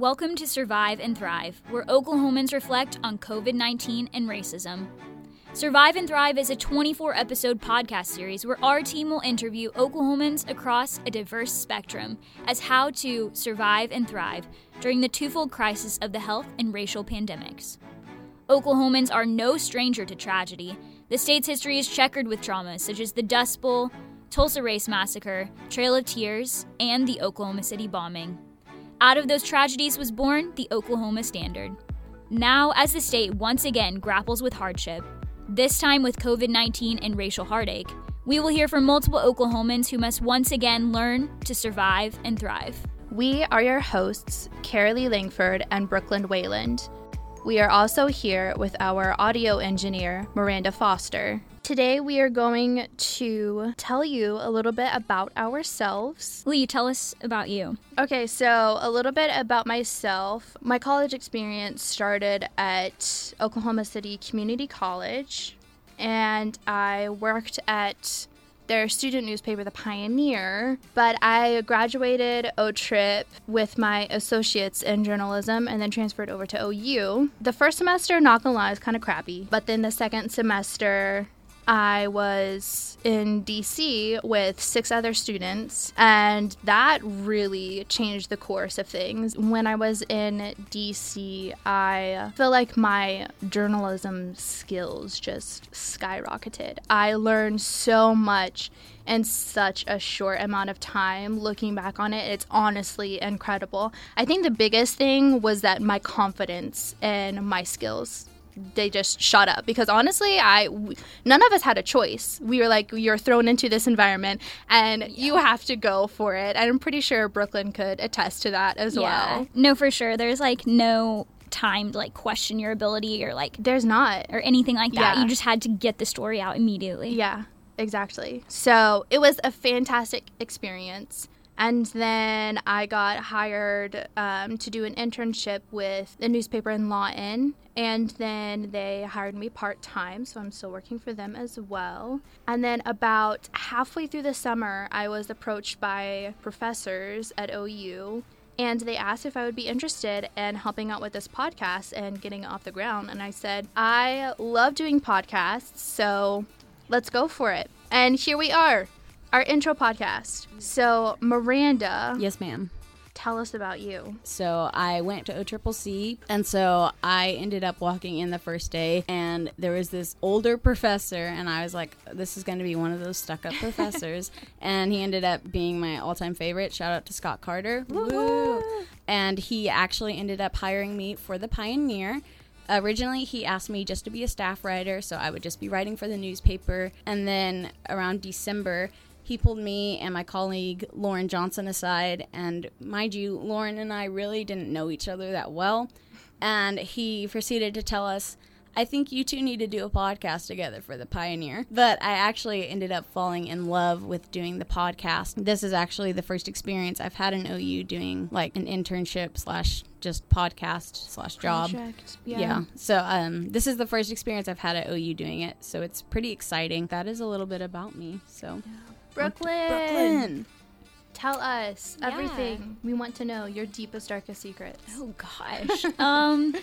Welcome to Survive and Thrive, where Oklahomans reflect on COVID 19 and racism. Survive and Thrive is a 24 episode podcast series where our team will interview Oklahomans across a diverse spectrum as how to survive and thrive during the twofold crisis of the health and racial pandemics. Oklahomans are no stranger to tragedy. The state's history is checkered with traumas such as the Dust Bowl, Tulsa Race Massacre, Trail of Tears, and the Oklahoma City bombing. Out of those tragedies was born the Oklahoma Standard. Now, as the state once again grapples with hardship, this time with COVID 19 and racial heartache, we will hear from multiple Oklahomans who must once again learn to survive and thrive. We are your hosts, Carolee Langford and Brooklyn Wayland. We are also here with our audio engineer, Miranda Foster. Today, we are going to tell you a little bit about ourselves. Lee, tell us about you. Okay, so a little bit about myself. My college experience started at Oklahoma City Community College, and I worked at their student newspaper, The Pioneer. But I graduated OTRIP with my associates in journalism and then transferred over to OU. The first semester, not gonna lie, was kind of crappy. But then the second semester, I was in DC with six other students, and that really changed the course of things. When I was in DC, I feel like my journalism skills just skyrocketed. I learned so much in such a short amount of time. Looking back on it, it's honestly incredible. I think the biggest thing was that my confidence and my skills they just shot up. Because honestly i none of us had a choice. We were like you're thrown into this environment and yeah. you have to go for it. And i'm pretty sure brooklyn could attest to that as yeah. well. No for sure. There's like no time to like question your ability or like there's not. or anything like that. Yeah. you just had to get the story out immediately. Yeah exactly. So it was a fantastic experience and then I got hired um, to do an internship with a newspaper in Lawton. And then they hired me part time, so I'm still working for them as well. And then about halfway through the summer, I was approached by professors at OU and they asked if I would be interested in helping out with this podcast and getting it off the ground. And I said, I love doing podcasts, so let's go for it. And here we are our intro podcast. So, Miranda. Yes, ma'am. Tell us about you. So, I went to OCCC, and so I ended up walking in the first day, and there was this older professor, and I was like, this is going to be one of those stuck up professors. and he ended up being my all time favorite. Shout out to Scott Carter. Woo! And he actually ended up hiring me for the Pioneer originally he asked me just to be a staff writer so i would just be writing for the newspaper and then around december he pulled me and my colleague Lauren Johnson aside, and mind you, Lauren and I really didn't know each other that well. And he proceeded to tell us, I think you two need to do a podcast together for the Pioneer. But I actually ended up falling in love with doing the podcast. This is actually the first experience I've had in OU doing like an internship slash just podcast slash job. Yeah. yeah. So um, this is the first experience I've had at OU doing it. So it's pretty exciting. That is a little bit about me. So. Yeah. Brooklyn. Brooklyn. Tell us yeah. everything. We want to know your deepest, darkest secrets. Oh gosh. um,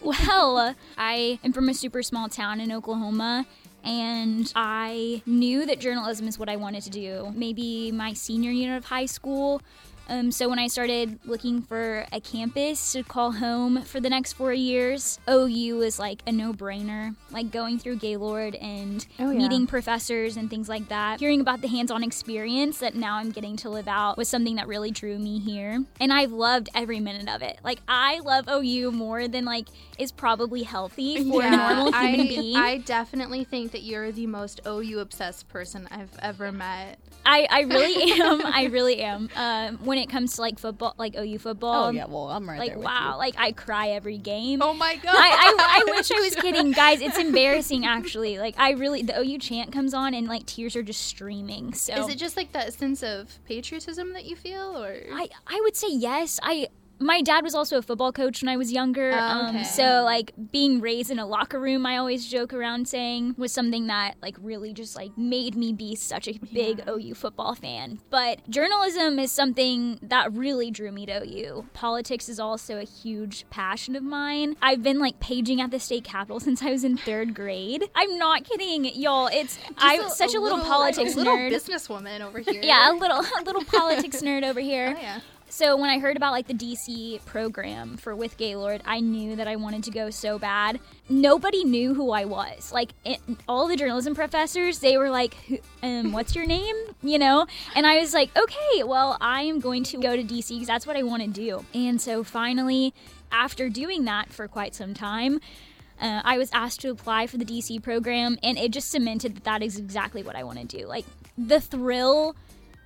well, I am from a super small town in Oklahoma, and I knew that journalism is what I wanted to do. Maybe my senior year of high school, um, so when I started looking for a campus to call home for the next four years, OU was like a no-brainer. Like going through Gaylord and oh, yeah. meeting professors and things like that, hearing about the hands-on experience that now I'm getting to live out was something that really drew me here. And I've loved every minute of it. Like I love OU more than like is probably healthy for yeah, a normal human I, being. I definitely think that you're the most OU obsessed person I've ever met. I, I really am. I really am. Um, when it comes to like football, like OU football. Oh um, yeah, well I'm right like, there. wow, you. like I cry every game. Oh my god. I, I, I wish I was kidding, guys. It's embarrassing actually. Like I really, the OU chant comes on and like tears are just streaming. So is it just like that sense of patriotism that you feel, or I I would say yes. I my dad was also a football coach when I was younger. Oh, um, so like being raised in a locker room, I always joke around saying was something that like really just like made me be such a big OU football fan. But journalism is something that really drew me to OU. Politics is also a huge passion of mine. I've been like paging at the state capitol since I was in third grade. I'm not kidding, y'all. It's I'm such a, little, politics a little nerd. businesswoman over here. yeah, a little a little politics nerd over here. Oh, yeah. So when I heard about like the DC program for with Gaylord, I knew that I wanted to go so bad. Nobody knew who I was. Like it, all the journalism professors, they were like, um, "What's your name?" You know, and I was like, "Okay, well, I am going to go to DC because that's what I want to do." And so finally, after doing that for quite some time. Uh, I was asked to apply for the DC program, and it just cemented that that is exactly what I want to do. Like the thrill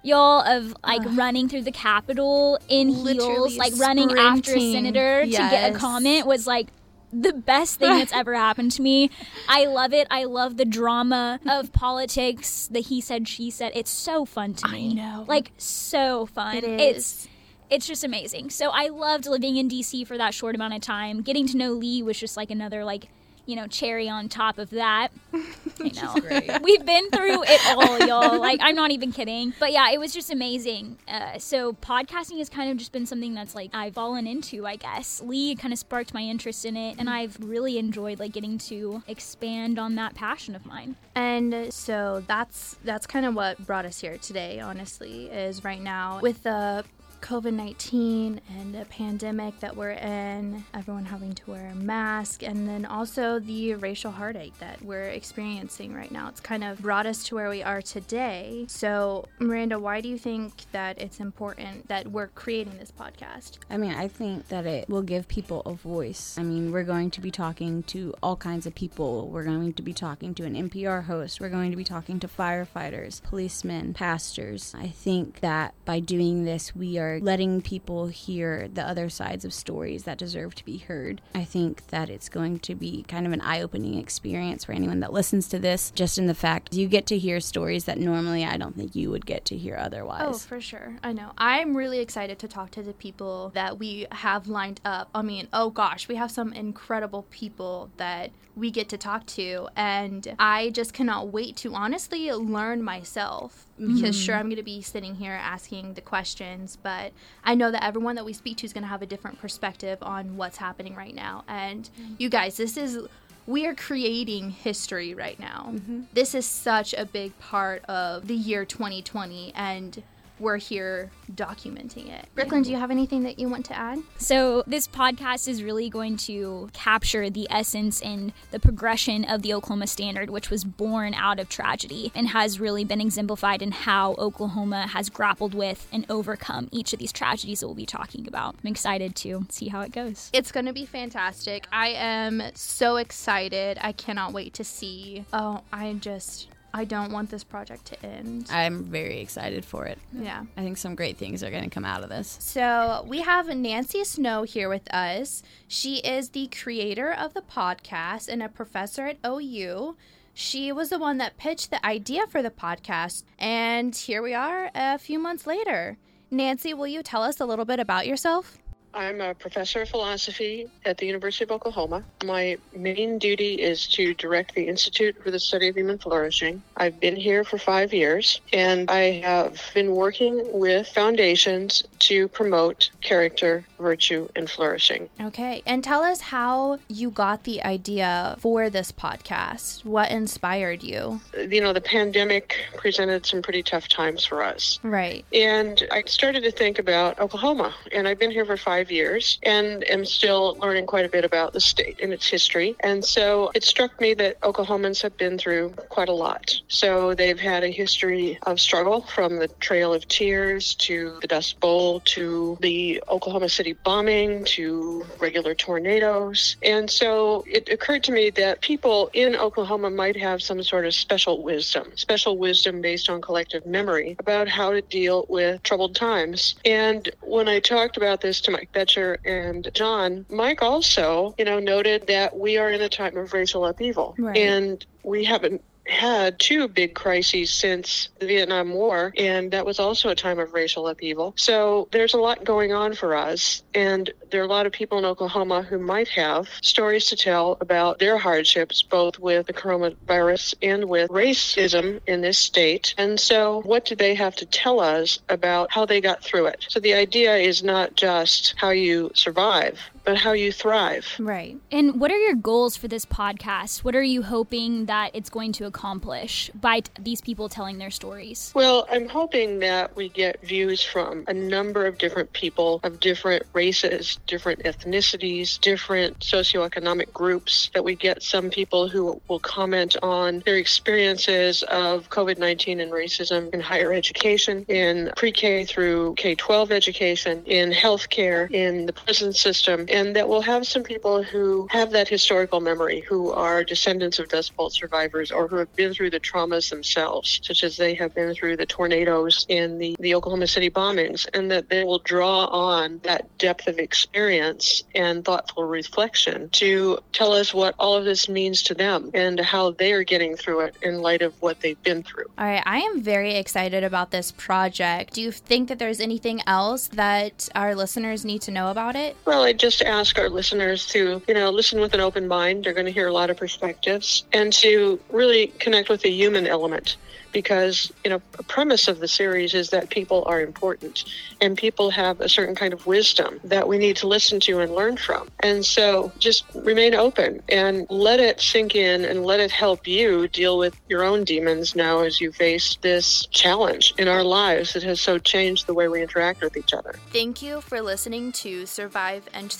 y'all of like running through the capitol in heels like running after a sprinting. senator to get a comment was like the best thing that's ever happened to me. I love it. I love the drama of politics the he said she said. It's so fun to me. I know. like so fun. It it's it's just amazing. So i loved living in dc for that short amount of time. Getting to know lee was just like another like you know cherry on top of that I know. We've been through it all, y'all. Like, I'm not even kidding. But yeah, it was just amazing. Uh, so, podcasting has kind of just been something that's like I've fallen into, I guess. Lee kind of sparked my interest in it, and I've really enjoyed like getting to expand on that passion of mine. And so that's that's kind of what brought us here today, honestly, is right now with the COVID 19 and the pandemic that we're in, everyone having to wear a mask, and then also the racial heartache that we're experiencing right now. It's kind of brought us to where we are today. So, Miranda, why do you think that it's important that we're creating this podcast? I mean, I think that it will give people a voice. I mean, we're going to be talking to all kinds of people. We're going to be talking to an NPR host. We're going to be talking to firefighters, policemen, pastors. I think that by doing this, we are letting people hear the other sides of stories that deserve to be heard. I think that it's going to be kind of an eye opening experience for anyone that listens to this, just in the fact you get to hear stories that normally I don't think you would get to hear otherwise. Oh, for sure. I know. I'm really excited to talk to the people that we have lined up. I mean, oh gosh, we have some incredible people that we get to talk to. And I just cannot wait to honestly learn myself. Because, sure, mm-hmm. I'm going to be sitting here asking the questions, but I know that everyone that we speak to is going to have a different perspective on what's happening right now. And mm-hmm. you guys, this is we are creating history right now. Mm-hmm. This is such a big part of the year 2020, and we're here documenting it. Brooklyn, do you have anything that you want to add? So, this podcast is really going to capture the essence and the progression of the Oklahoma Standard, which was born out of tragedy and has really been exemplified in how Oklahoma has grappled with and overcome each of these tragedies that we'll be talking about. I'm excited to see how it goes. It's going to be fantastic. I am so excited. I cannot wait to see. Oh, I just, I don't want this project to end. I'm very excited for it. Yeah. I think some great things are going to come out of this. So we have Nancy Snow here with us. She is the creator of the podcast and a professor at OU. She was the one that pitched the idea for the podcast, and here we are a few months later. Nancy, will you tell us a little bit about yourself? I'm a professor of philosophy at the University of Oklahoma. My main duty is to direct the Institute for the Study of Human Flourishing. I've been here for five years, and I have been working with foundations to promote character, virtue, and flourishing. Okay, and tell us how you got the idea for this podcast. What inspired you? You know, the pandemic presented some pretty tough times for us. Right. And I started to think about Oklahoma, and I've been here for five years and am still learning quite a bit about the state and its history. And so it struck me that Oklahomans have been through quite a lot. So they've had a history of struggle from the Trail of Tears to the Dust Bowl to the Oklahoma City bombing to regular tornadoes. And so it occurred to me that people in Oklahoma might have some sort of special wisdom, special wisdom based on collective memory about how to deal with troubled times. And when I talked about this to Mike Boettcher and John, Mike also, you know, noted that we are in a time of racial upheaval. Right. And we haven't had two big crises since the Vietnam War, and that was also a time of racial upheaval. So there's a lot going on for us, and there are a lot of people in Oklahoma who might have stories to tell about their hardships, both with the coronavirus and with racism in this state. And so, what do they have to tell us about how they got through it? So, the idea is not just how you survive, but how you thrive. Right. And what are your goals for this podcast? What are you hoping that it's going to accomplish by t- these people telling their stories? Well, I'm hoping that we get views from a number of different people of different races, different ethnicities, different socioeconomic groups, that we get some people who will comment on their experiences of COVID 19 and racism in higher education, in pre K through K 12 education, in healthcare, in the prison system and that we'll have some people who have that historical memory, who are descendants of Dust Bowl survivors or who have been through the traumas themselves, such as they have been through the tornadoes and the, the Oklahoma City bombings, and that they will draw on that depth of experience and thoughtful reflection to tell us what all of this means to them and how they are getting through it in light of what they've been through. All right, I am very excited about this project. Do you think that there's anything else that our listeners need to know about it? Well, I just ask our listeners to, you know, listen with an open mind. They're going to hear a lot of perspectives and to really connect with the human element because you know a premise of the series is that people are important and people have a certain kind of wisdom that we need to listen to and learn from. And so just remain open and let it sink in and let it help you deal with your own demons now as you face this challenge in our lives that has so changed the way we interact with each other. Thank you for listening to survive and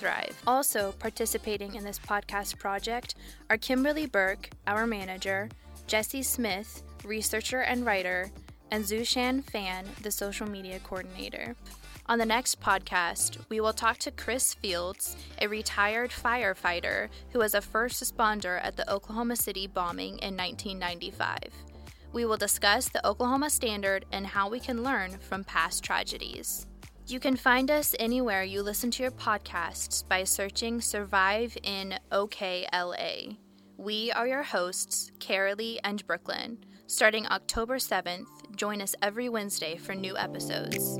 also participating in this podcast project are kimberly burke our manager jesse smith researcher and writer, and Zushan Fan, the social media coordinator. On the next podcast, we will talk to Chris Fields, a retired firefighter who was a first responder at the Oklahoma City bombing in 1995. We will discuss the Oklahoma Standard and how we can learn from past tragedies. You can find us anywhere you listen to your podcasts by searching Survive in OKLA. We are your hosts, Carolee and Brooklyn. Starting October 7th, join us every Wednesday for new episodes.